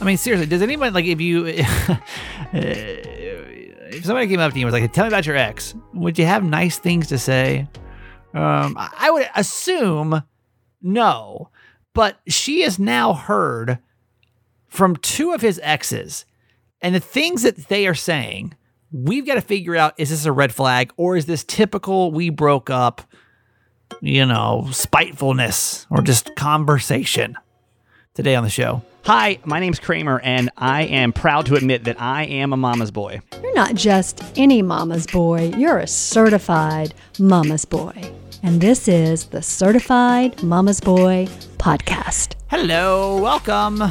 I mean, seriously, does anybody like if you if somebody came up to you and was like, "Tell me about your ex," would you have nice things to say? Um, I I would assume no, but she has now heard from two of his exes, and the things that they are saying, we've got to figure out: is this a red flag or is this typical? We broke up, you know, spitefulness or just conversation. Today on the show. Hi, my name's Kramer, and I am proud to admit that I am a mama's boy. You're not just any mama's boy, you're a certified mama's boy. And this is the Certified Mama's Boy podcast. Hello, welcome.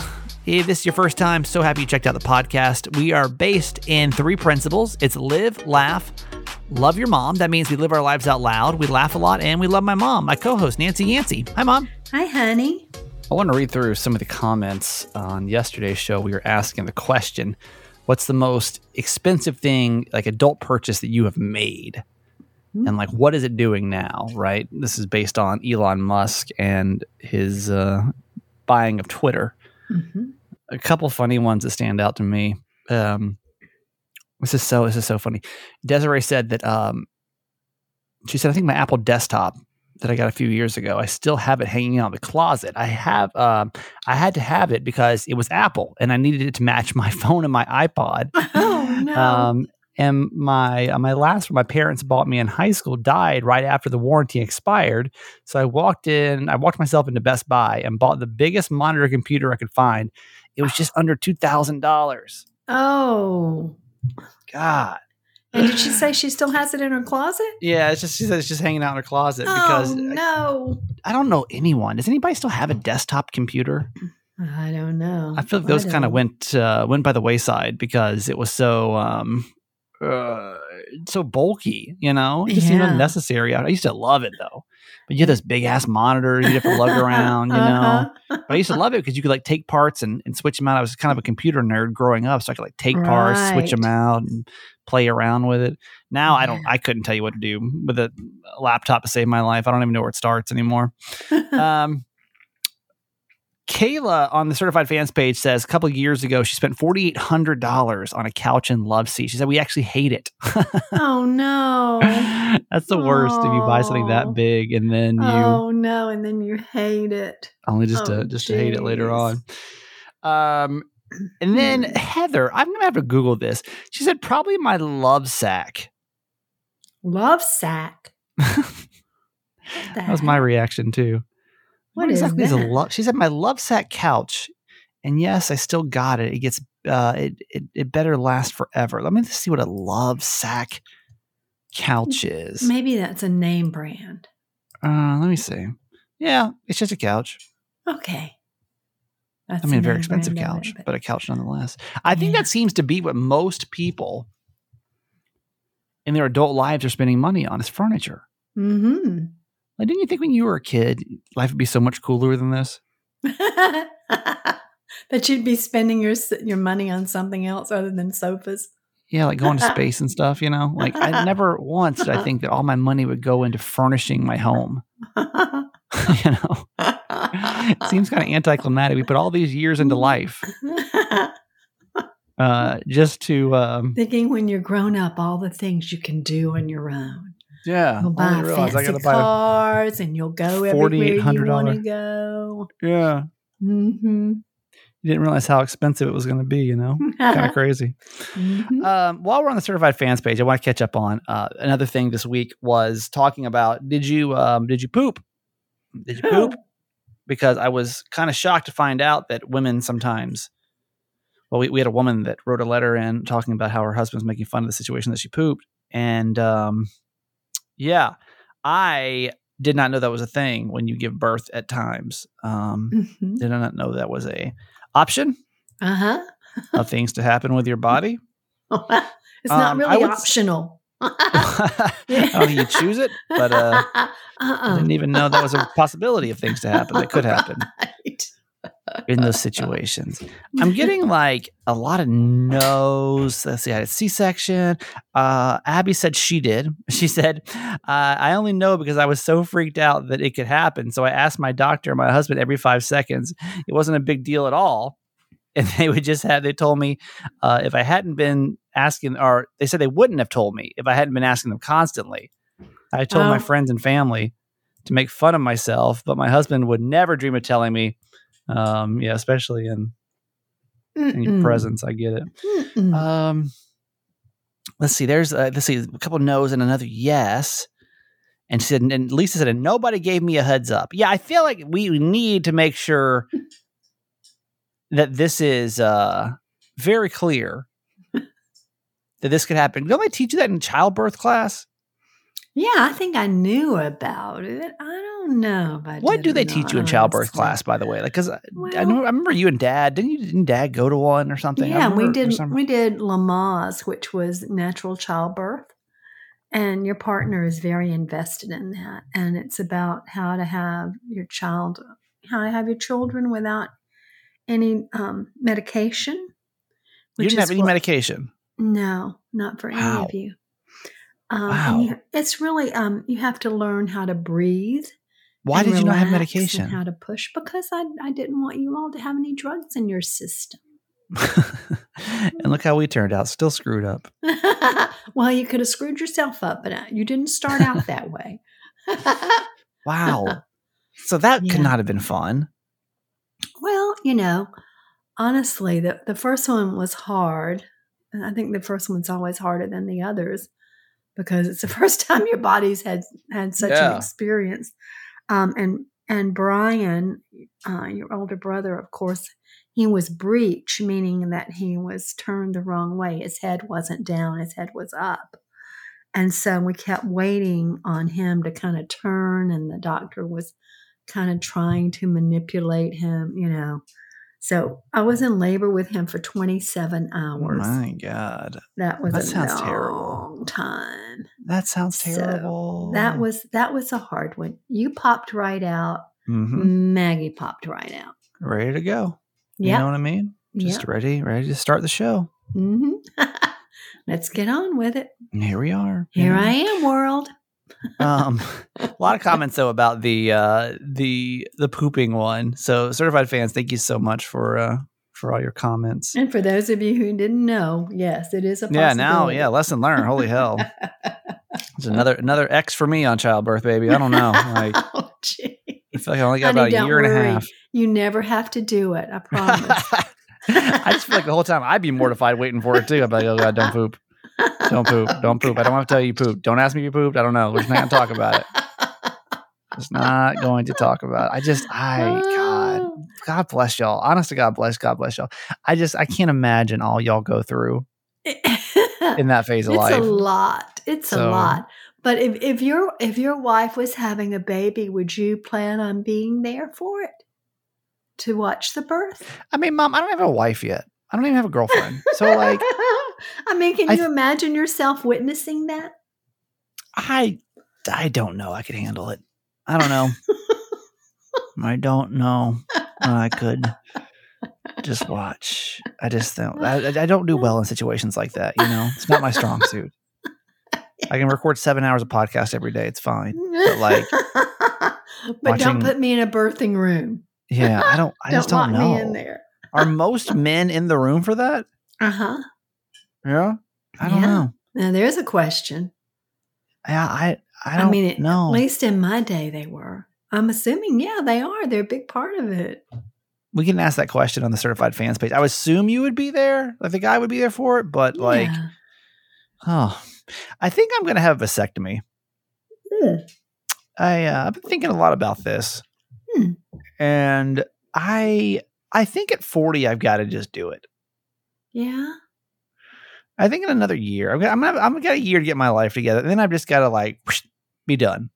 If this is your first time, so happy you checked out the podcast. We are based in three principles it's live, laugh, love your mom. That means we live our lives out loud, we laugh a lot, and we love my mom, my co host, Nancy Yancey. Hi, mom. Hi, honey. I want to read through some of the comments on yesterday's show. We were asking the question What's the most expensive thing, like adult purchase, that you have made? And like, what is it doing now, right? This is based on Elon Musk and his uh, buying of Twitter. A couple funny ones that stand out to me. Um, this is so this is so funny. Desiree said that um, she said, I think my Apple desktop that I got a few years ago, I still have it hanging out in the closet. I have um, I had to have it because it was Apple and I needed it to match my phone and my iPod. Oh no. Um, and my uh, my last one my parents bought me in high school died right after the warranty expired. So I walked in, I walked myself into Best Buy and bought the biggest monitor computer I could find. It was just under two thousand dollars. oh. God. And did she say she still has it in her closet? Yeah, it's just she said it's just hanging out in her closet because oh no. I don't know anyone. Does anybody still have a desktop computer? I don't know. I feel like those kind of went uh, went by the wayside because it was so um, uh, so bulky. You know, it just seemed unnecessary. I used to love it though. But you had this big ass monitor you have to lug around. You know, Uh-huh. but I used to love it because you could like take parts and, and switch them out. I was kind of a computer nerd growing up, so I could like take parts, switch them out, and play around with it. Now I don't. I couldn't tell you what to do with a laptop to save my life. I don't even know where it starts anymore. Um, Kayla on the certified fans page says a couple of years ago she spent forty eight hundred dollars on a couch in Love Seat. She said we actually hate it. oh no. That's the worst if you buy something that big and then you Oh no, and then you hate it. only just to oh, just to hate it later on. Um, and then Hmm. Heather, I'm gonna have to Google this. She said probably my Lovesac. Love sack. that was my reaction too. What is exactly is a that? love? She said my Lovesac couch, and yes, I still got it. It gets uh, it, it it better last forever. Let me see what a Lovesac couch is. Maybe that's a name brand. Uh, let me see. Yeah, it's just a couch. Okay. That's I mean, a very expensive couch, it, but a couch nonetheless. I think Yeah. that seems to be what most people in their adult lives are spending money on is furniture. Mhm. Like, didn't you think when you were a kid, life would be so much cooler than this? that you'd be spending your your money on something else other than sofas. Yeah, like going to space and stuff, you know? Like, I never once did I think that all my money would go into furnishing my home. you know? It seems kind of anticlimactic. We put all these years into life uh, just to, um, Thinking when you're grown up, all the things you can do on your own. Yeah, You'll buy fancy gotta buy cars, and you'll go everywhere you want to go. yeah. hmm You didn't realize how expensive it was going to be, you know? kind of crazy. Mhm. Um, while we're on the certified fans page, I want to catch up on uh, another thing this week was talking about did you um, did you poop? Did you poop? Because I was kind of shocked to find out that women sometimes. Well, we, we had a woman that wrote a letter in talking about how her husband's making fun of the situation that she pooped, and um, yeah, I did not know that was a thing when you give birth at times. Um, Mhm. did I not know that was a option Uh-huh. of things to happen with your body. it's not Um, I really optional. I don't think you choose it, but uh, I uh-uh. didn't even know that was a possibility of things to happen that could happen. In those situations. I'm getting like a lot of no's. Let's see, I had a C-section. Uh, Abby said she did. She said, uh, I only know because I was so freaked out that it could happen. So I asked my doctor my husband every five seconds. It wasn't a big deal at all. and they would just have they told me uh, if I hadn't been asking, or they said they wouldn't have told me if I hadn't been asking them constantly. I told my Oh. friends and family to make fun of myself, but my husband would never dream of telling me. Um, yeah, especially in, in your presence, I get it. Mm-mm. Um, let's see. There's uh, let's see a couple no's and another yes. And she said, and Lisa said, and nobody gave me a heads up. Yeah, I feel like we need to make sure that this is uh very clear that this could happen. Don't they teach you that in childbirth class? Yeah, I think I knew about it. I don't know. What do they teach you in childbirth class, by the way? Like, because I, I, I remember you and Dad. Didn't you? Didn't Dad go to one or something? Yeah, we did. some- We did Lamaze, which was natural childbirth, and your partner is very invested in that. And it's about how to have your child, how to have your children without any um, medication. you didn't have any what- medication. No, not for any of you. Um, Wow. you, it's really um, you have to learn how to breathe. Why did you not have medication? How to push? Because I I didn't want you all to have any drugs in your system. and look how we turned out, still screwed up. well, you could have screwed yourself up, but uh, you didn't start out that way. Wow. so that Yeah. could not have been fun. well, you know, honestly, the, the first one was hard. And I think the first one's always harder than the others because it's the first time your body's had had such Yeah. an experience. Um, and and Brian, uh, your older brother, of course, he was breech, meaning that he was turned the wrong way. His head wasn't down; his head was up. And so we kept waiting on him to kind of turn, and the doctor was kind of trying to manipulate him, you know. So I was in labor with him for 27 hours. Oh My God. That was That a sounds long terrible. time. That sounds So, terrible. That was that was a hard one. You popped right out. Mhm. Maggie popped right out. ready to go. You Yeah. know what I mean? Just Yep. ready, ready to start the show. hmm Let's get on with it. Here we are. Here Yeah. I am, world. um a lot of comments though about the uh the the pooping one so certified fans thank you so much for uh for all your comments. And for those of you who didn't know, yes, it is a yeah now yeah lesson learned holy hell. It's another another x for me on childbirth baby. I don't know like oh, i feel like i only got Honey, about a year and a half. You never have to do it. I promise. i just feel like the whole time i'd be mortified waiting for it too. I'd be like oh god don't poop. Don't poop. Don't poop. I don't want to tell you pooped. Don't ask me if you pooped. I don't know. We're just not gonna talk about it. Just not going to talk about it. i just i god God bless y'all. Honest to God bless, God bless y'all. I just I can't imagine all y'all go through in that phase of it's life. It's a lot. It's So- a lot. But if, if your if your wife was having a baby, would you plan on being there for it to watch the birth? I mean, mom, I don't have a wife yet. I don't even have a girlfriend. So like I mean, can I you imagine yourself witnessing that? I I don't know I could handle it. I don't know. I don't know. I could just watch. I just don't. I, I don't do well in situations like that. You know, it's not my strong suit. I can record seven hours of podcast every day. It's fine. But like, but watching- don't put me in a birthing room. yeah, I don't. I just don't know. me in there. Are most men in the room for that? Uh huh. Yeah, I don't Yeah. know. Now there's a question. Yeah, I I I, don't mean, it, know. at least in my day, they were. I'm assuming, yeah, they are. They're a big part of it. we can ask that question on the certified fans page. I would assume you would be there, like the guy would be there for it, but like, Yeah. oh, I think I'm gonna have a vasectomy. Mm. I uh, I've been thinking a lot about this, Hmm. and I I think at 40 I've got to just do it. yeah. I think in another year, I'm gonna, I'm gonna, I'm gonna get a year to get my life together. And then I've just got to like whoosh, be done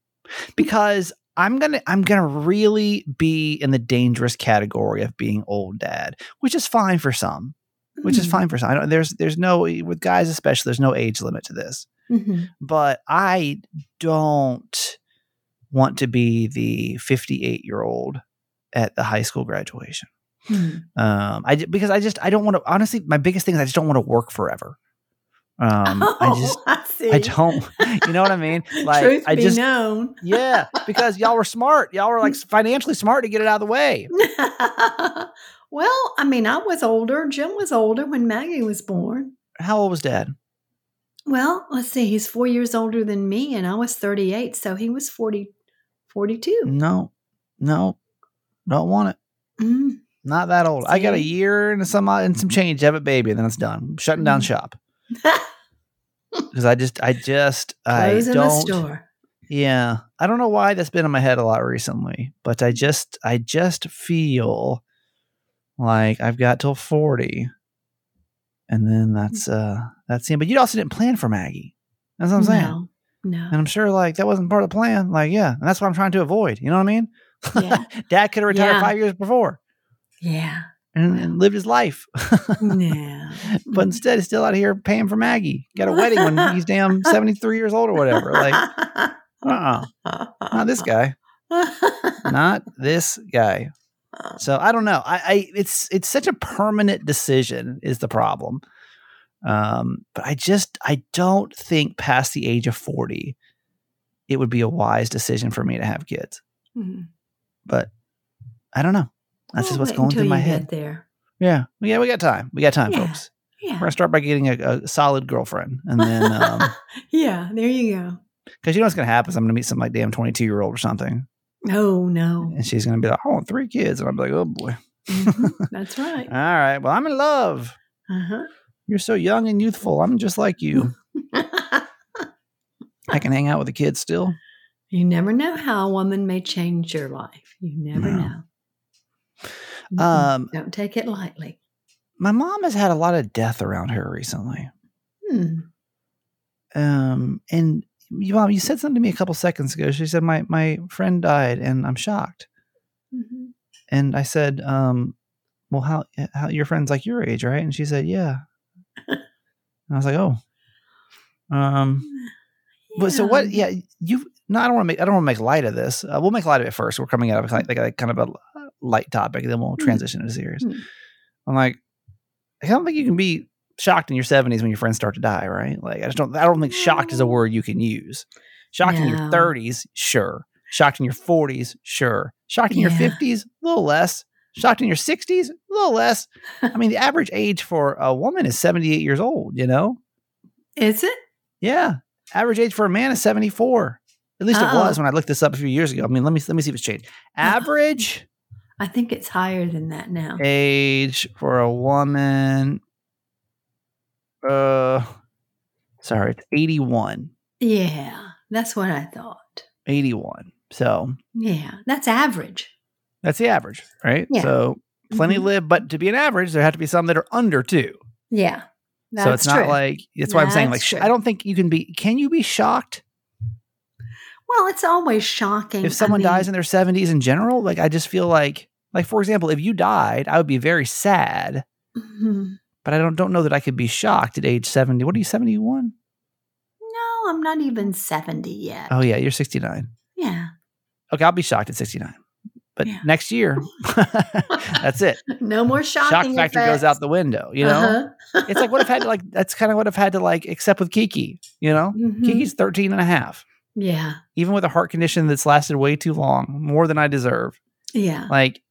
because I'm gonna, I'm gonna really be in the dangerous category of being old dad, which is fine for some, which is Mm. fine for some. I don't, there's, there's no with guys especially. There's no age limit to this, Mhm. but I don't want to be the 58 year old at the high school graduation. Hmm. Um, I because I just I don't want to. Honestly, my biggest thing is I just don't want to work forever. Um, I just Oh, I see. I don't. You know what I mean? Like Truth I just known. yeah, because y'all were smart. Y'all were like financially smart to get it out of the way. Well, I mean, I was older. Jim was older when Maggie was born. How old was dad? Well, let's see. He's four years older than me, and I was 38. So he was 40, 42. No, no, don't want it. Mm. Not that old. I got a year and some and some change to have a baby, and then it's done. Shutting down Mhm. shop because I just, I just, I Closing the don't. store. Yeah, I don't know why that's been in my head a lot recently, but I just, I just feel like I've got till forty, and then that's, uh, that's it. But you also didn't plan for Maggie. That's what I'm saying. No, no. And I'm sure like that wasn't part of the plan. Like, yeah, and that's what I'm trying to avoid. You know what I mean? Yeah. Dad could have retired Yeah. five years before Yeah. And, and lived his life. No. but instead he's still out here paying for Maggie. Got a wedding when he's damn 73 years old or whatever. Like, uh-uh. Not this guy. Not this guy. So I don't know. I, I it's it's such a permanent decision is the problem. Um, but I just I don't think past the age of 40 it would be a wise decision for me to have kids. Mhm. But I don't know. That's just what's going through my head. There. Yeah. Yeah, we got time. We got time, Yeah. folks. Yeah. We're gonna start by getting a, a solid girlfriend. And then um yeah. There you go. because you know what's gonna happen is I'm gonna meet some like damn 22 year old or something. Oh no. And she's gonna be like, I want three kids. And I'm like, oh boy. Mhm. That's right. All right. Well, I'm in love. Uh-huh. You're so young and youthful. I'm just like you. I can hang out with the kids still. you never know how a woman may change your life. You never No. know. Mm-mm. Um, Don't take it lightly. my mom has had a lot of death around her recently. Hmm. Um, and you, mom, you said something to me a couple seconds ago. She said my my friend died, and I'm shocked. Mhm. And I said, um, well, how how your friend's like your age, right? And she said, yeah. and I was like, oh. Um, but so what? Yeah, you. No, I don't want to make. I don't want to make light of this. Uh, we'll make light of it first. We're coming out of like, like kind of a light topic, then we'll Hmm. transition into serious. Hmm. I'm like, I don't think you can be shocked in your 70s when your friends start to die, right? Like, I just don't. I don't think shocked is a word you can use. Shocked in your 30s, sure. Shocked in your 40s, sure. Shocked in your 50s, a little less. Shocked in your 60s, a little less. I mean, the average age for a woman is 78 years old. You know? Is it? Yeah. Average age for a man is 74. At least it Uh-oh. was when I looked this up a few years ago. I mean, let me let me see if it's changed. Average I think it's higher than that now. age for a woman. Uh, sorry, it's 81. Yeah, that's what I thought. 81. So Yeah, that's average. that's the average, right? Yeah. So plenty Mhm. live, but to be an average, there have to be some that are under two. Yeah, that's so it's not true. like that's why I'm saying like true. I don't think you can be. Can you be shocked well, it's always shocking if someone I mean, dies in their 70s in general? Like I just feel like like for example, if you died, I would be very sad, Mhm. but I don't don't know that I could be shocked at age 70. What are you 71? No, I'm not even seventy yet. Oh yeah, you're 69. Yeah, Okay, I'll be shocked at 69. But Yeah. next year, that's it. no more Shock shocking. factor goes out the window, you know? Uh-huh. It's like what I've had to like that's kind of what I've had to like accept with Kiki, you know? Mhm. Kiki's 13 and a half. Yeah, Even with a heart condition that's lasted way too long, more than I deserve. yeah. Like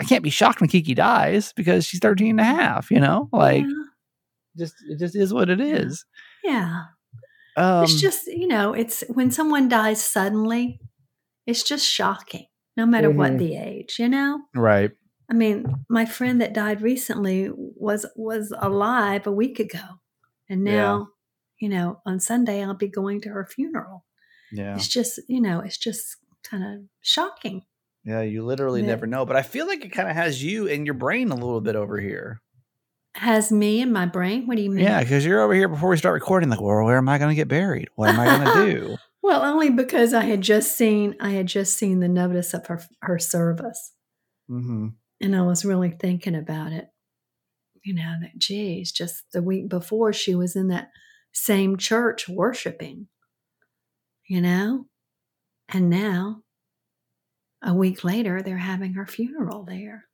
I can't be shocked when Kiki dies because she's 13 and a half, you know? Like yeah. just it just is what it is. yeah. Um it's just you know, it's when someone dies suddenly, it's just shocking, no matter Mhm. what the age. You know. right. I mean, my friend that died recently was was alive a week ago, and Yeah. now, you know, on Sunday I'll be going to her funeral. Yeah. It's just, you know, it's just kind of shocking. Yeah, you literally Yeah. never know, but I feel like it kind of has you and your brain a little bit over here. Has me and my brain. What do you mean? Yeah, because you're over here before we start recording, like, well, where am I going to get buried? What am I going to do? Well, only because I had just seen I had just seen the notice of her her service, mm-hmm. and I was really thinking about it. You know that, geez, just the week before she was in that same church worshiping. You know, and now a week later they're having her funeral there.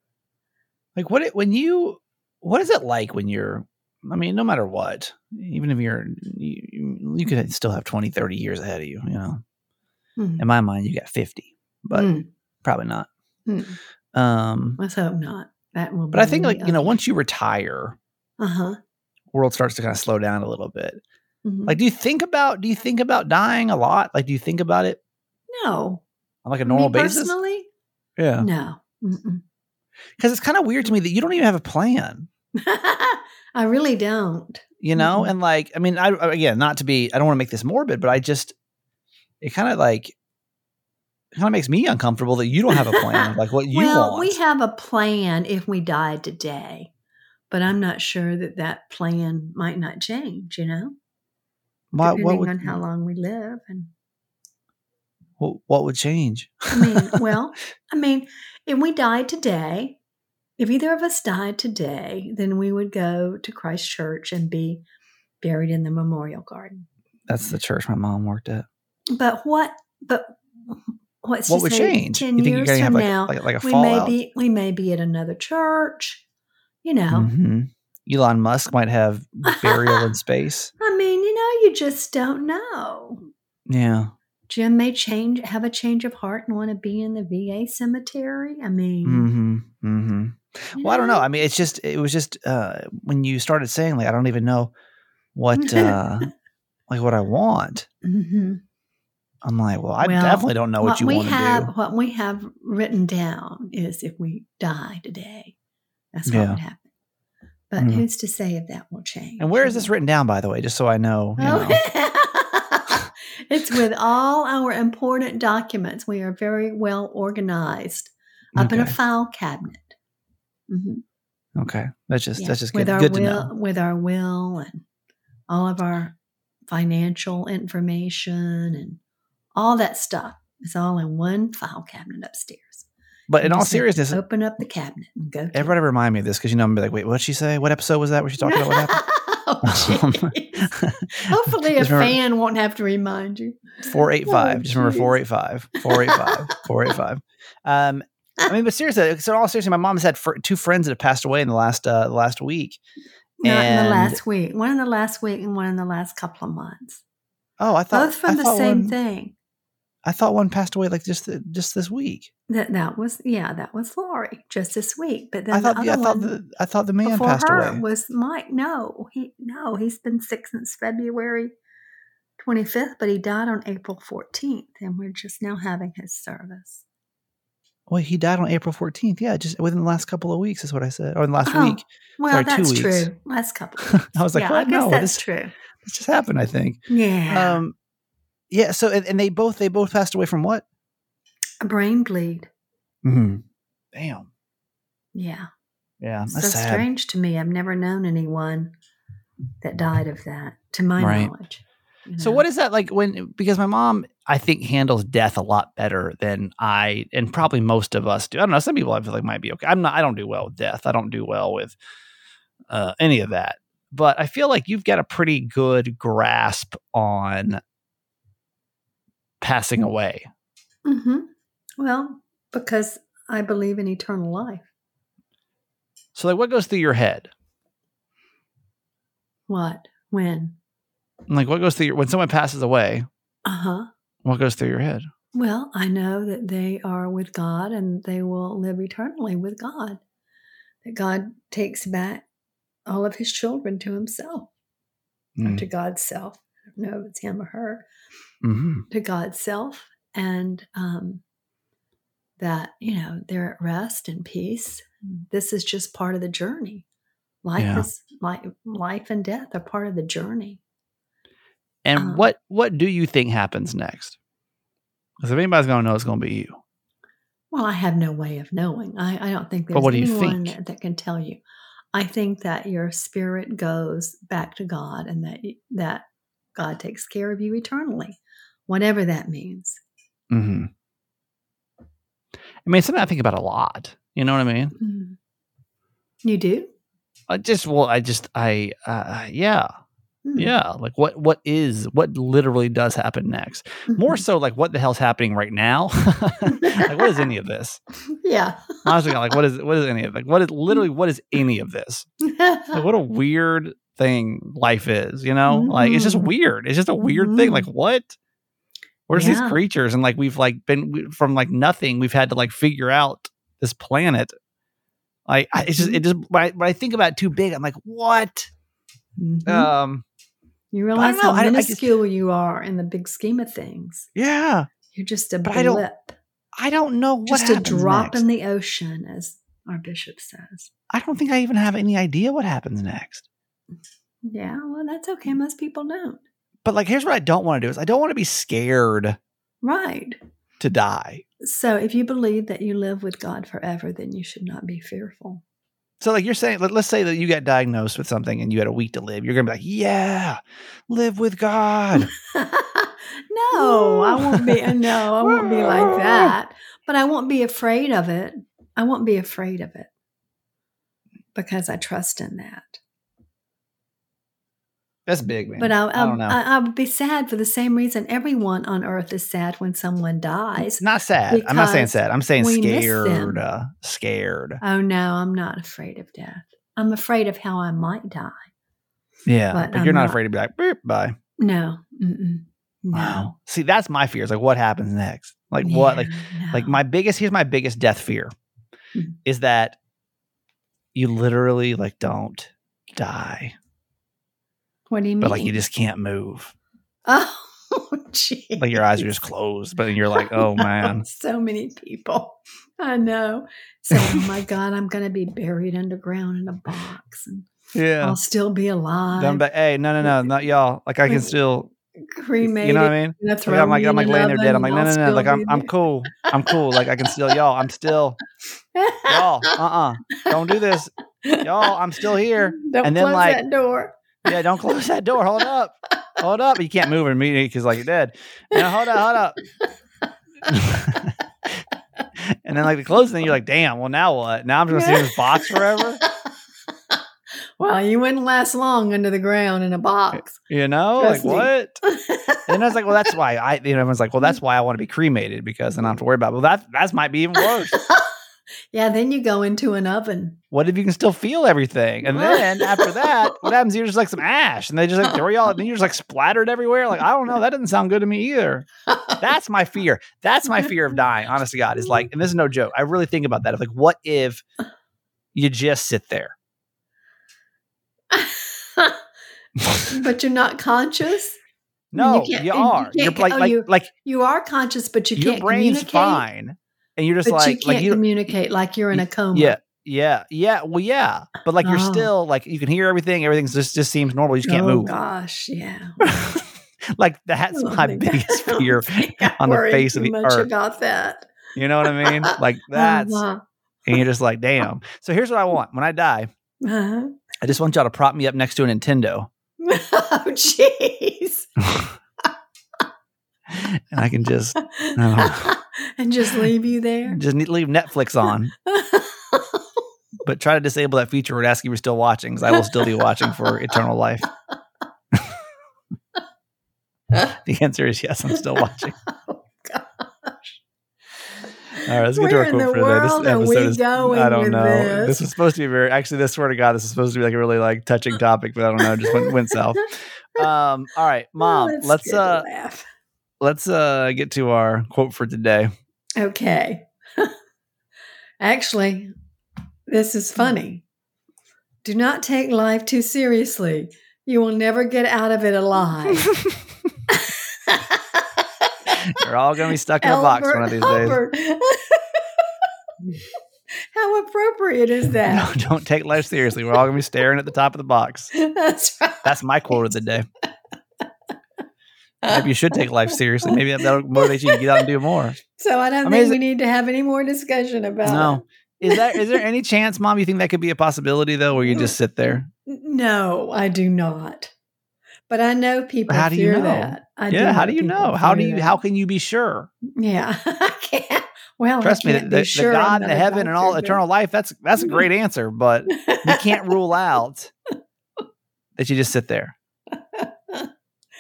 Like, what? It, when you, what is it like when you're? I mean, no matter what, even if you're, you, you could still have 20, 30 years ahead of you. You know, Hmm. in my mind, you got fifty, but Hmm. probably not. Hmm. Um, Let's hope not. That will. But I think like you know, once you retire, Uh huh. world starts to kind of slow down a little bit. Mm-hmm. Like, do you think about do you think about dying a lot? Like, do you think about it no. On like a normal Me basis? Personally, Yeah, no. Because it's kind of weird to me that you don't even have a plan. I really don't. You know, Mhm. and like, I mean, I again, not to be, I don't want to make this morbid, but I just, it kind of like, kind of makes me uncomfortable that you don't have a plan, like what you well, want. we have a plan if we died today, but I'm not sure that that plan might not change. You know, Why- depending what would, on how long we live and what, what would change? I mean, well, I mean, if we died today, if either of us died today, then we would go to Christ Church and be buried in the memorial garden. That's the church my mom worked at. But what? But what's What would change? Ten You think you're years have from like, now, like, like a we may be we may be at another church. You know, Mhm. Elon Musk might have burial in space. I mean, you know, you just don't know. Yeah. Jim may change, have a change of heart, and want to be in the VA cemetery. I mean, Mm-hmm. Mm-hmm. you Well, I don't know. I mean, it's just it was just uh when you started saying like I don't even know what uh like what I want. Mhm. I'm like, well, I Well, definitely don't know what, you we want to have, do. What we have written down is if we die today, that's what Yeah. would happen. But Mhm. who's to say if that will change? And where is this written down, by the way, just so I know? You know. It's with all our important documents. We are very well organized up in a file cabinet. Mhm. Okay, that's just Yeah, that's just with good, our good to will, know. with our will and all of our financial information and all that stuff. It's all in one file cabinet upstairs. But in all just have to seriousness, open up the cabinet and go. everybody remind me of this because you know I'm be like, wait, what'd she say? What episode was that? Where she talking about what happened? oh. Hopefully, a fan won't have to remind you. 485. Oh, Just remember jeez. 485. 485. 485. Um, I mean, but seriously, so all seriously, my mom's had fr- two friends that have passed away in the last uh, last week. Not in the last week. One in the last week and one in the last couple of months. Oh, I thought Both from I the same one, thing. I thought one passed away like just th- just this week. That that was yeah, that was Lori just this week. But then I thought the the, I other thought one the I thought the man passed her away. was Mike. No, he no, he's been sick since February twenty fifth, but he died on April fourteenth, and we're just now having his service. Well, he died on April 14th. Yeah, just within the last couple of weeks is what I said. Or in the last Oh, week. Well, Sorry, two that's weeks. true. Last couple. Of weeks. I was like, yeah, what? I guess No, that's this- true. This just happened, I think. Yeah, Um yeah, so and, and they both they both passed away from what? a brain bleed. Mm-hmm. Damn. Yeah. Yeah, so that's sad. strange to me. I've never known anyone that died of that, to my Right. knowledge. you So what is that like when because my mom I think handles death a lot better than I and probably most of us do. I don't know, some people I feel like might be okay. I'm not I don't do well with death. I don't do well with uh any of that. But I feel like you've got a pretty good grasp on passing away. Mm-hmm. Well, because I believe in eternal life. So like what goes through your head? What? When? Like what goes through your when someone passes away, Uh huh. what goes through your head? Well, I know that they are with God and they will live eternally with God. That God takes back all of his children to himself, Mm. to God's self. I don't know if it's him or her. Hmm to God's self and um, that, you know, they're at rest and peace. This is just part of the journey. Life Yeah. is life, life and death are part of the journey. And Um, what what do you think happens next? Because if anybody's gonna know, it's gonna be you. Well, I have no way of knowing. I, I don't think there's what do you anyone that, that can tell you. I think that your spirit goes back to God and that that God takes care of you eternally, whatever that means. hmm I mean, something I think about a lot. You know what I mean? Mm. You do? I just, well, I just, I, uh, yeah, Mm. yeah. Like, what, what is, what literally does happen next? More Mhm. so, like, what the hell's happening right now? like, what is any of this? yeah. Honestly, like, what is, what is any of, like, what is literally, what is any of this? Like, what a weird thing life is. You know, like, it's just Mhm. weird. It's just a weird thing. Mhm. Like, what? Where's Yeah. these creatures? And like, we've like been we- from like nothing. We've had to like figure out this planet Like I, it's just it just when I, when I think about it too big, I'm like, what? Mhm. Um, you realize how I- I minuscule you are in the big scheme of things. yeah, You're just a But I don't- blip, I don't know what just a drop next. in the ocean, as our bishop says. I don't think I even have any idea what happens next. Yeah, well, that's okay. Mm. Most people don't. But like, here's what I don't want to do: is I don't want to be scared Right. to die. So if you believe that you live with God forever, then you should not be fearful. So, like you're saying, let, us say that you got diagnosed with something and you had a week to live. You're gonna be like, "Yeah, live with God." no, I won't be. Uh, no, I won't be like that. But I won't be afraid of it. I won't be afraid of it because I trust in that. That's big, man. But I, I don't know. I, I would be sad for the same reason everyone on earth is sad when someone dies. not sad. I'm not saying sad. I'm saying we miss them. scared. Uh, scared. Oh no, I'm not afraid of death. I'm afraid of how I might die. Yeah, But but, you're not, not. afraid to be like, "Beep, bye. No, mm-mm, no. Wow. See, that's my fear. fears. Like, what happens next? Like, what? Like, Yeah, like my biggest. Here's my biggest death fear, Mhm. is that you literally like don't die, What do you mean? but like you just can't move. Oh, gee. Like your eyes are just closed, but you're like, oh man. so many people. I know. So, oh my God, I'm going to be buried underground in a box and Yeah. I'll still be alive. Then, but hey, no, no, no, not y'all. Like I can still, cremated. you know what I mean? Like, I'm like, I'm like laying there dead. I'm like, no, no, no. Like I'm, I'm cool. I'm cool. Like I can still, y'all. I'm still, y'all. Uh, uh-uh. uh. do not do this, y'all. I'm still here. Don't And then, close like- that door. Yeah, don't close that door. Hold up. Hold up. You can't move immediately because like you're dead. Yeah, hold up, hold up. and then like the closing thing, you're like, damn, well now what? Now I'm just gonna see this box forever. well, you wouldn't last long under the ground in a box. You know? Trust like me. what? And I was like, well, that's why I you know, everyone's like, well, that's why I want to be cremated because then I don't have to worry about it. Well, that that might be even worse. Yeah, then you go into an oven. What if you can still feel everything? And then after that, what happens? You're just like some ash, and they just like throw you all, and then you're just like splattered everywhere. Like I don't know, that doesn't sound good to me either. That's my fear. That's my fear of dying. Honest to God, is like, and this is no joke. I really think about that. Of like, what if you just sit there? but you're not conscious. No, you, you are. can't You're like, oh, like, you- like You are conscious, but you your can't brain's fine, and you're just But like, you can't like you. communicate like you're in a coma. Yeah, yeah, yeah. Well, yeah, but like you're Oh. still like you can hear everything. Everything just just seems normal. You just can't oh, move. gosh, yeah. like that's I my biggest fear on the face of the earth. about that. You know what I mean? Like that's Uh-huh. and you're just like, damn. So here's what I want. When I die, Uh-huh. I just want y'all to prop me up next to a Nintendo. oh, jeez. And I can just Oh. and just leave you there. just leave Netflix on, but try to disable that feature asks you if you're still watching, because I will still be watching for eternal life. the answer is yes, I'm still watching. oh, gosh. All right, let's get Where to our quote for today. This episode is, I don't know. this? This is supposed to be very. Actually, this swear to God, this is supposed to be like a really like touching topic, but I don't know. it Just went, went south. Um. All right, Mom. Oh, let's to uh let's uh get to our quote for today. Okay. Actually, this is funny. Do not take life too seriously. You will never get out of it alive. You're all gonna be stuck in a box one of these days. How appropriate is No, that? don't take life seriously. We're all gonna be staring at the top of the box. That's right. That's my quote of the day. Maybe you should take life seriously. Maybe that- that'll motivate you to get out and do more. So I don't I mean, think it- we need to have any more discussion about No. Is that is there any chance, Mom, you think that could be a possibility though, where you just sit there? No, I do not. But I know people How do you fear know? that. I yeah, how do you know? How do you that. how can you be sure? Yeah, I can't. Well, Trust I me, can't the, the, sure the God and the heaven and all eternal life, that's that's a great answer, but we can't rule out that you just sit there.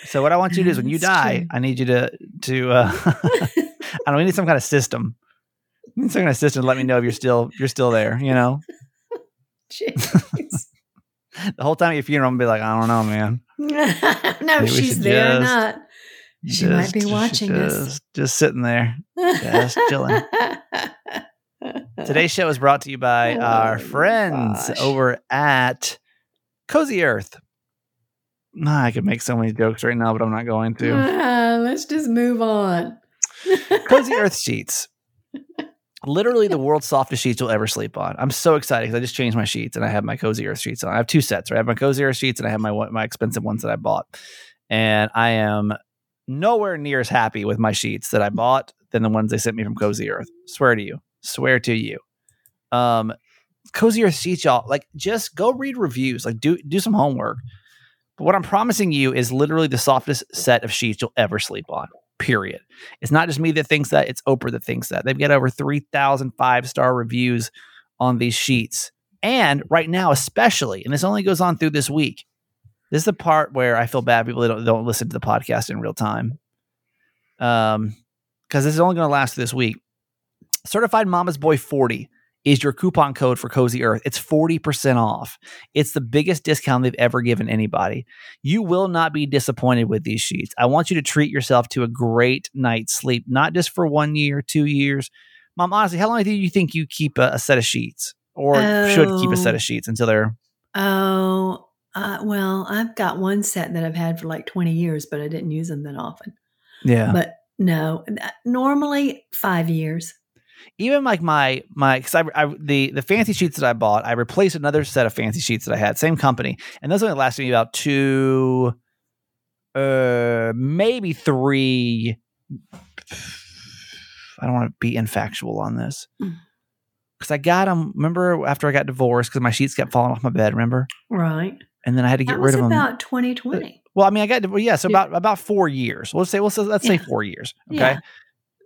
So what I want you to do is when you That's die, true. I need you to to uh I don't we need some kind of system. We need some kind of system to let me know if you're still you're still there, you know? Jeez. The whole time at your funeral, I'm gonna be like, I don't know, man. no, Maybe she's there or not. She might be watching just, us. Just sitting there. Just chilling. Today's show is brought to you by Oh our friends gosh. over at Cozy Earth. Nah, I could make so many jokes right now, but I'm not going to. Ah, let's just move on. Cozy Earth sheets. Literally the world's softest sheets you'll ever sleep on. I'm so excited because I just changed my sheets and I have my Cozy Earth sheets on. I have two sets. Right? I have my Cozy Earth sheets and I have my my expensive ones that I bought. And I am nowhere near as happy with my sheets that I bought than the ones they sent me from Cozy Earth. Swear to you. Swear to you. Um, Cozy Earth sheets, y'all. Like, just go read reviews. Like, do do some homework. But what I'm promising you is literally the softest set of sheets you'll ever sleep on. Period. It's not just me that thinks that, it's Oprah that thinks that. They've got over 3,000 five star reviews on these sheets. And right now, especially, and this only goes on through this week. This is the part where I feel bad people don't, don't listen to the podcast in real time. Um, because this is only going to last this week. Certified Mama's Boy 40 is your coupon code for Cozy Earth. It's 40% off. It's the biggest discount they've ever given anybody. You will not be disappointed with these sheets. I want you to treat yourself to a great night's sleep, not just for one year, two years. Mom, honestly, how long do you think you keep a, a set of sheets or should keep a set Oh. of sheets until they're Oh, uh, well, I've got one set that I've had for like 20 years, but I didn't use them that often. yeah. But no, normally five years. Even like my my because I, I the the fancy sheets that I bought, I replaced another set of fancy sheets that I had, same company, and those only lasted me about two, uh, maybe three. I don't want to be infactual on this Mm. because I got them. Remember after I got divorced because my sheets kept falling off my bed. Remember, Right. and then I had to get rid of them. about 2020. Well, I mean, I got well, yeah, so Yeah. about about four years. Let's say, let's say, let's say four years. Okay, Yeah.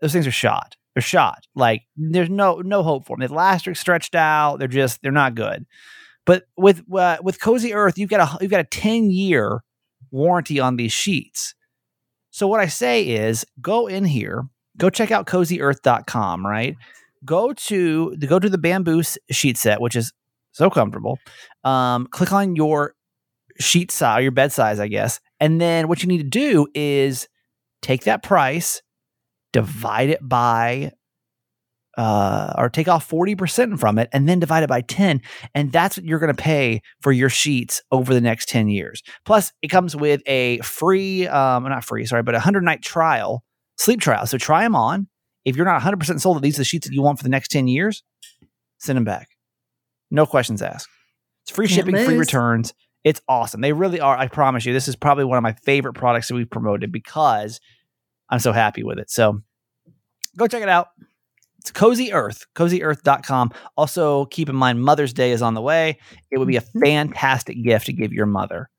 those things are shot. They're shot. Like there's no no hope for them. The elastic stretched out. They're just they're not good. But with uh, with Cozy Earth, you've got a you've got a ten year warranty on these sheets. So what I say is, go in here, go check out CozyEarth.com. Right, go to the go to the bamboo sheet set, which is so comfortable. Um, click on your sheet size, your bed size, I guess. And then what you need to do is take that price, divide it by, uh, or take off 40% from it, and then divide it by 10. And that's what you're going to pay for your sheets over the next 10 years. Plus, it comes with a free, um, not free, sorry, but a 100 night trial, sleep trial. So try them on. If you're not 100% sold that these are the sheets that you want for the next 10 years, send them back. No questions asked. It's free Can't shipping, free returns. It's awesome. They really are. I promise you, this is probably one of my favorite products that we've promoted because I'm so happy with it. So go check it out. It's Cozy Earth, cozyearth.com. Also, keep in mind Mother's Day is on the way. It would be a Mhm. fantastic gift to give your mother.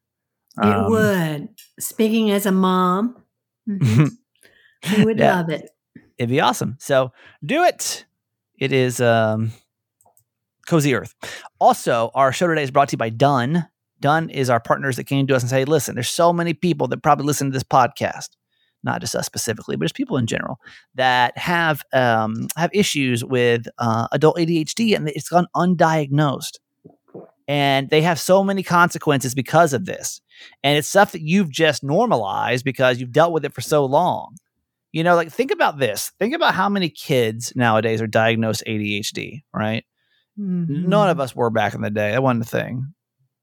it Um, would. Speaking as a mom, mhm, you would Yeah. love it. It'd be awesome. So do it. It is um, Cozy Earth. Also, our show today is brought to you by Done. Done is our partners that came to us and say, listen, there's so many people that probably listen to this podcast, not just us specifically, but just people in general that have um, have issues with uh, adult ADHD and it's gone undiagnosed. And they have so many consequences because of this. And it's stuff that you've just normalized because you've dealt with it for so long. You know, like think about this. Think about how many kids nowadays are diagnosed ADHD, right? Mm-hmm. None of us were back in the day. That wasn't a thing.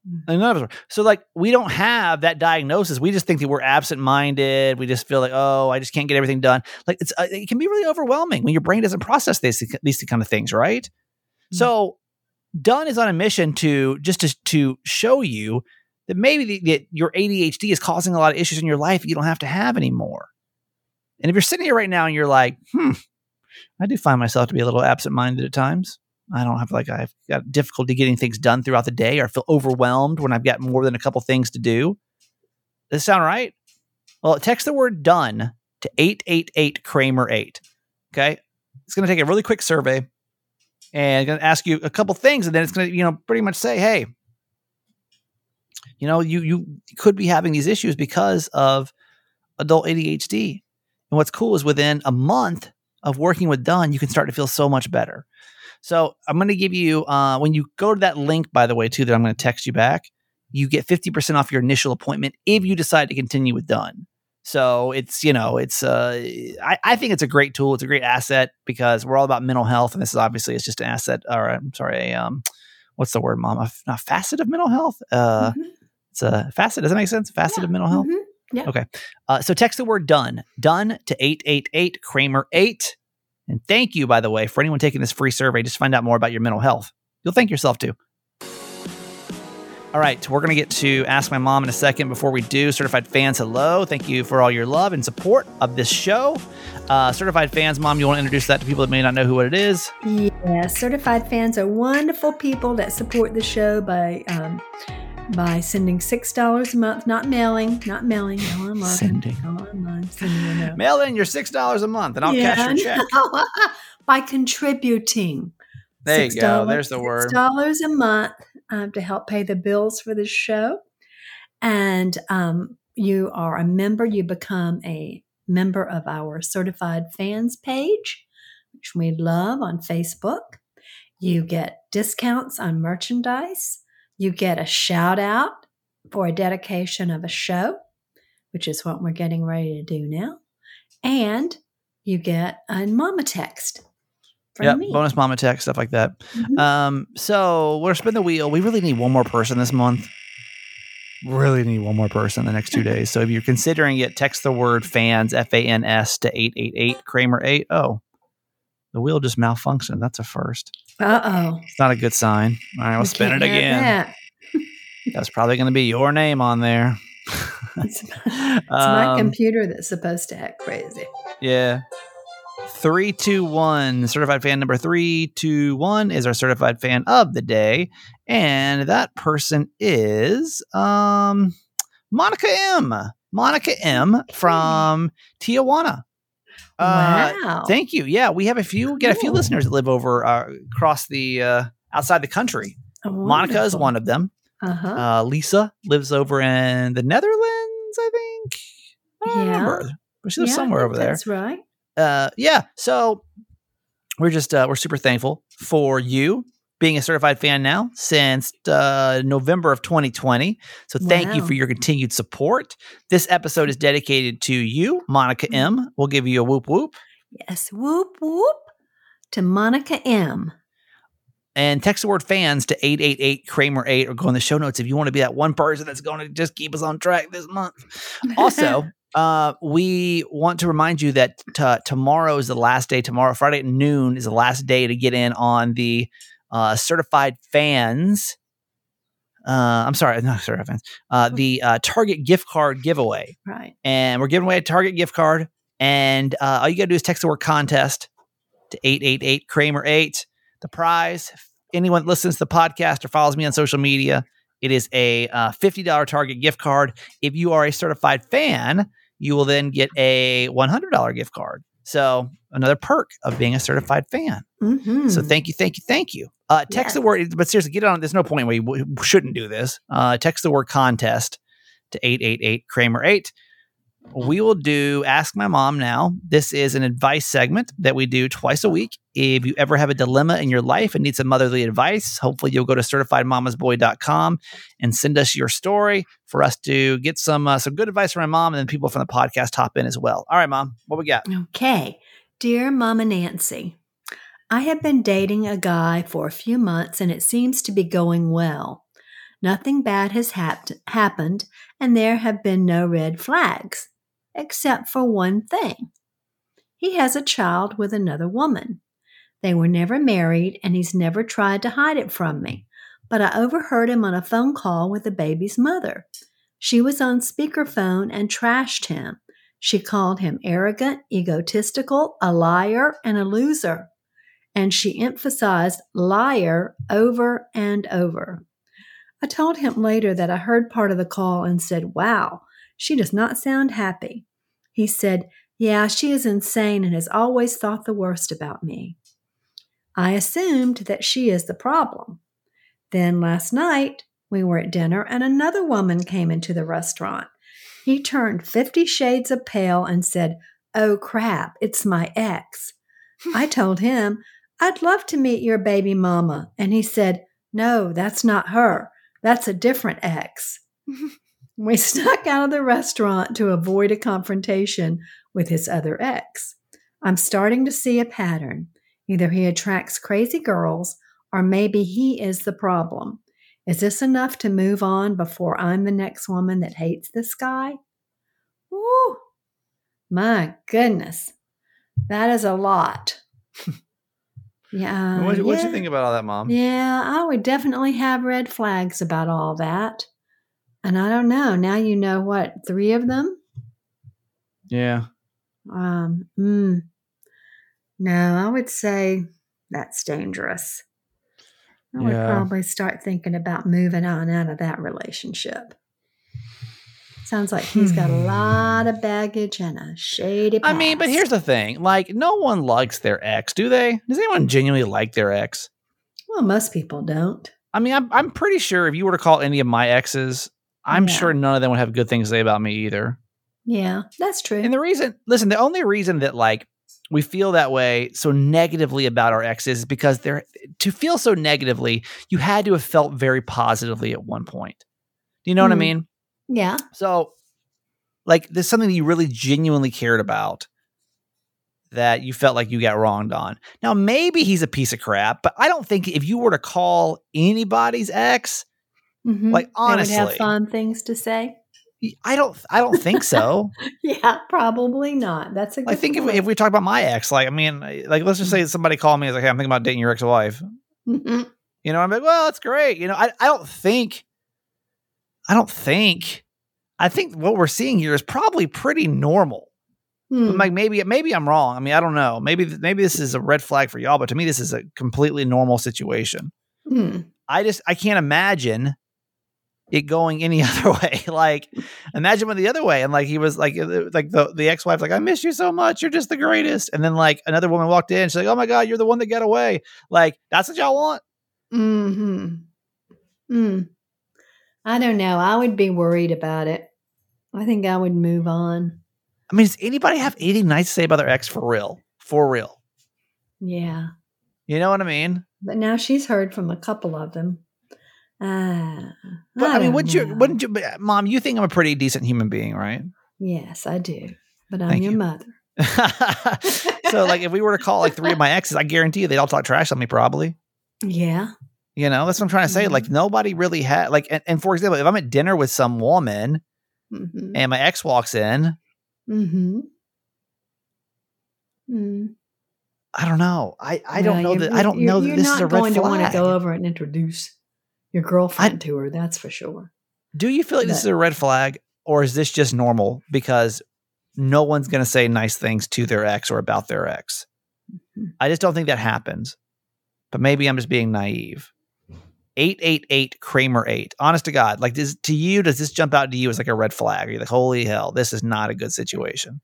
Mhm. And none of us were. So, like, we don't have that diagnosis. We just think that we're absent minded. We just feel like, oh, I just can't get everything done. Like, it's uh, it can be really overwhelming when your brain doesn't process these these kind of things, right? So, Done is on a mission to just to, to show you that maybe the, that your ADHD is causing a lot of issues in your life you don't have to have anymore. And if you're sitting here right now and you're like, hmm, I do find myself to be a little absent minded at times. I don't have like I've got difficulty getting things done throughout the day or I feel overwhelmed when I've got more than a couple things to do. Does this sound right? Well, text the word done to 888 Kramer 8. Okay. It's going to take a really quick survey and going to ask you a couple things. And then it's going to, you know, pretty much say, hey, you know, you, you could be having these issues because of adult ADHD. And what's cool is within a month of working with done, you can start to feel so much better. So I'm going to give you, uh, when you go to that link, by the way, too, that I'm going to text you back, you get 50% off your initial appointment if you decide to continue with Done. So it's you know it's uh I, I think it's a great tool. It's a great asset because we're all about mental health, and this is obviously it's just an asset. Or I'm sorry, a, um, what's the word, mom? A, not facet of mental health. Uh, Mhm. it's a facet. Does that make sense? Facet of mental health. Mhm. Yeah. Okay. Uh, so text the word done, done to 888 Kramer 8. And thank you, by the way, for anyone taking this free survey. Just find out more about your mental health. You'll thank yourself too. All right, we're going to get to Ask My Mom in a second. Before we do, certified fans, hello. Thank you for all your love and support of this show. Uh, certified fans, Mom, you want to introduce that to people that may not know who it is? Yeah, certified fans are wonderful people that support the show by um, by sending six dollars a month, not mailing, not mailing, no online, Sending. online, sending Mail in your $6 a month and I'll Yeah, cash your check. no. by contributing. There you go. $6 There's the word. dollars a month um, to help pay the bills for the show, and um, you are a member. You become a member of our certified fans page, which we love on Facebook. You get discounts on merchandise. You get a shout out for a dedication of a show, which is what we're getting ready to do now, and you get a mama text Yeah, bonus mama text, stuff like that. Mhm. Um, so we're spinning the wheel. We really need one more person this month. Really need one more person the next two days. So if you're considering it, text the word fans, F A N S, to 888 Kramer 8. Oh, the wheel just malfunctioned. That's a first. Uh oh. It's not a good sign. All right, we'll spin it again. That's probably going to be your name on there. It's, it's my Um, computer that's supposed to act crazy. Yeah. 321, certified fan number 321 is our certified fan of the day. And that person is um Monica M. Monica M from Tijuana. Uh, wow. Thank you. Yeah, we have a few get a few listeners that live over uh, across the uh, outside the country. Monica is one of them. Uh huh. Uh, Lisa lives over in the Netherlands, I think. I Yeah. remember. But she lives somewhere over there That's right. uh yeah so we're just uh we're super thankful for you being a certified fan now since uh november of 2020 so thank you for your continued support. This episode is dedicated to you monica m. We'll give you a whoop whoop. Yes. Whoop whoop to Monica M. and text the word fans to 888 kramer 8 or go in the show notes if you want to be that one person that's going to just keep us on track this month. Also uh, we want to remind you that t- tomorrow is the last day tomorrow friday at noon is the last day to get in on the uh, certified fans uh, i'm sorry not certified fans uh, the uh, target gift card giveaway. Right. and we're giving away a target gift card and uh, all you gotta do is text the word contest to 888 kramer 8 the prize if anyone that listens to the podcast or follows me on social media it is a uh, $50 target gift card. If you are a certified fan you will then get a $100 gift card. So another perk of being a certified fan Mm-hmm. so thank you, thank you, thank you. Uh, text the word, but seriously, get on. There's no point where you w- shouldn't do this. Uh, text the word contest to 888 Kramer 8. We will do Ask My Mom now. This is an advice segment that we do twice a week. If you ever have a dilemma in your life and need some motherly advice, hopefully you'll go to certifiedmamasboy.com and send us your story for us to get some uh, some good advice from my mom and then people from the podcast hop in as well. All right, mom, what we got? Okay. Dear Mama Nancy, I have been dating a guy for a few months and it seems to be going well. Nothing bad has hap- happened and there have been no red flags, except for one thing. He has a child with another woman. They were never married and he's never tried to hide it from me, but I overheard him on a phone call with the baby's mother. She was on speakerphone and trashed him. She called him arrogant, egotistical, a liar, and a loser. And she emphasized liar over and over. I told him later that I heard part of the call and said, Wow, she does not sound happy. He said, Yeah, she is insane and has always thought the worst about me. I assumed that she is the problem. Then last night, we were at dinner and another woman came into the restaurant. He turned 50 shades of pale and said, Oh crap, it's my ex. I told him, I'd love to meet your baby mama. And he said, No, that's not her. That's a different ex. We snuck out of the restaurant to avoid a confrontation with his other ex. I'm starting to see a pattern. Either he attracts crazy girls, or maybe he is the problem. Is this enough to move on before I'm the next woman that hates this guy? Woo! My goodness. That is a lot. yeah. what, what'd yeah. you think about all that, Mom? Yeah, I would definitely have red flags about all that. And I don't know. Now you know what, three of them? Yeah. Um, mm, no, I would say that's dangerous. I would probably start thinking about moving on out of that relationship. Sounds like he's got a lot of baggage and a shady I mean, but here's the thing: like, no one likes their ex, do they? Does anyone genuinely like their ex? well, most people don't. I mean, I'm I'm pretty sure if you were to call any of my exes, I'm Yeah. sure none of them would have good things to say about me either. Yeah, that's true. And the reason, listen, the only reason that like we feel that way so negatively about our exes is because they're to feel so negatively, you had to have felt very positively at one point. Do you know what I Mhm. mean? Yeah, So, like, there's something that you really genuinely cared about that you felt like you got wronged on. Now, maybe he's a piece of crap, but I don't think if you were to call anybody's ex, Mhm. Like, they would honestly. have fun things to say. I don't, I don't think so. Yeah, probably not. That's a good I think if, if we talk about my ex, like, I mean, like, let's just say somebody called me and was like, hey, I'm thinking about dating your ex-wife. Mhm. You know, I'm like, well, that's great. You know, I, I don't think, I don't think, I think what we're seeing here is probably pretty normal. Hmm. Like maybe maybe I'm wrong. I mean, I don't know. Maybe maybe this is a red flag for y'all, but to me, this is a completely normal situation. Hmm. I just I can't imagine it going any other way. like imagine went the other way, and like he was like like the the ex wife like I miss you so much. You're just the greatest. And then like another woman walked in. She's like, Oh my god, you're the one that got away. Like that's what y'all want. Hmm. Hmm. I don't know. I would be worried about it. I think I would move on. I mean, does anybody have anything nice to say about their ex for real? For real? Yeah. You know what I mean? But now she's heard from a couple of them. Ah, But I, mean, don't wouldn't you? Wouldn't you? Mom, you think I'm a pretty decent human being, right? Yes, I do. But I'm Thank your you. mother. so like if we were to call like three of my exes, I guarantee you they'd all talk trash on me probably. Yeah. You know, that's what I'm trying to say. Mhm. Like nobody really had like and, and for example, if I'm at dinner with some woman Mm-hmm. and my ex walks in, Mm-hmm. Mm. I don't know. I I don't know that I don't know that this is a red flag. You're not going to want to go over and introduce your girlfriend to her. That's for sure. Do you feel like this is a red flag or is this just normal because no one's going to say nice things to their ex or about their ex? Mhm. I just don't think that happens. But maybe I'm just being naive. 888 Kramer 8. Honest to God, like does to you does this jump out to you as like a red flag? Are you like holy hell, this is not a good situation?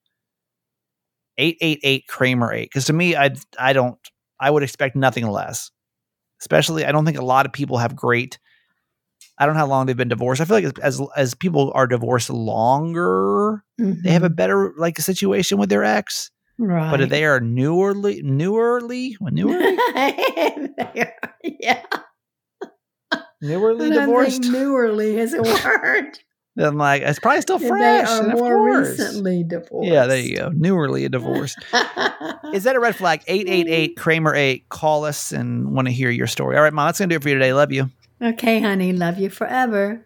888 Kramer 8 cuz to me I I don't I would expect nothing less. Especially I don't think a lot of people have great I don't know how long they've been divorced. I feel like as as, as people are divorced longer, they have a better like situation with their ex. Mm-hmm. right. But if they are newerly, newerly, newerly, yeah. Newerly don't divorced, newerly is a word. then I'm like it's probably still fresh. they are and more recently divorced. Yeah, there you go. Newerly divorced. Is that a red flag? 888 Kramer 8. Call us and want to hear your story. All right, Mom, that's going to do it for you today. Love you. okay, honey. Love you forever.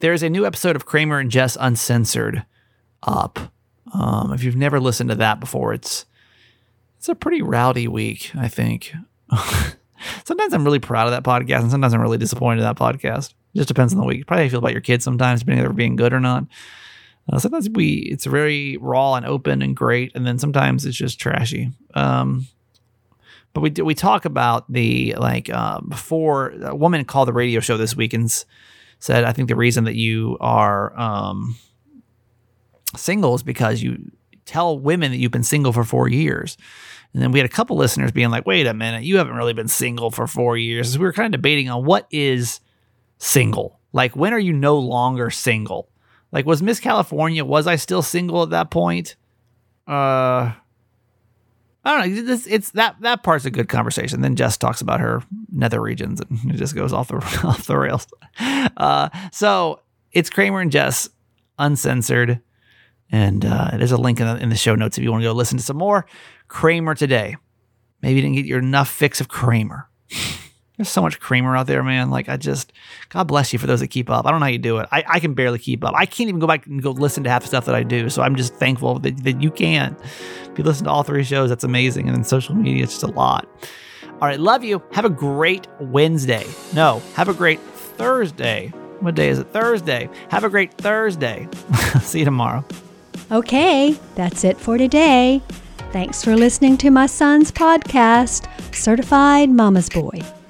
There's a new episode of Kramer and Jess Uncensored up. Um, if you've never listened to that before, it's it's a pretty rowdy week, I think. sometimes I'm really proud of that podcast, and sometimes I'm really disappointed in that podcast. It just depends on the week. Probably feel about your kids sometimes, depending on if being good or not. Uh, sometimes we it's very raw and open and great, and then sometimes it's just trashy. Um, but we we talk about the like uh, before a woman called the radio show this week and said, I think the reason that you are um, single is because you tell women that you've been single for four years. And then we had a couple listeners being like, wait a minute, you haven't really been single for four years. So we were kind of debating on what is single. Like, when are you no longer single? Like, was Miss California, was I still single at that point? Uh, I don't know. It's that that part's a good conversation. Then Jess talks about her nether regions, and it just goes off the off the rails. Uh, so it's Kramer and Jess, uncensored, and uh, there's a link in the, in the show notes if you want to go listen to some more Kramer today. Maybe you didn't get your enough fix of Kramer. There's so much Kramer out there, man. Like I just, God bless you for those that keep up. I don't know how you do it. I, I can barely keep up. I can't even go back and go listen to half the stuff that I do. So I'm just thankful that, that you can. If you listen to all three shows, that's amazing. And then social media, it's just a lot. All right, love you. Have a great Wednesday. No, have a great Thursday. What day is it? Thursday. Have a great Thursday. See you tomorrow. Okay, that's it for today. Thanks for listening to my son's podcast, Certified Mama's Boy.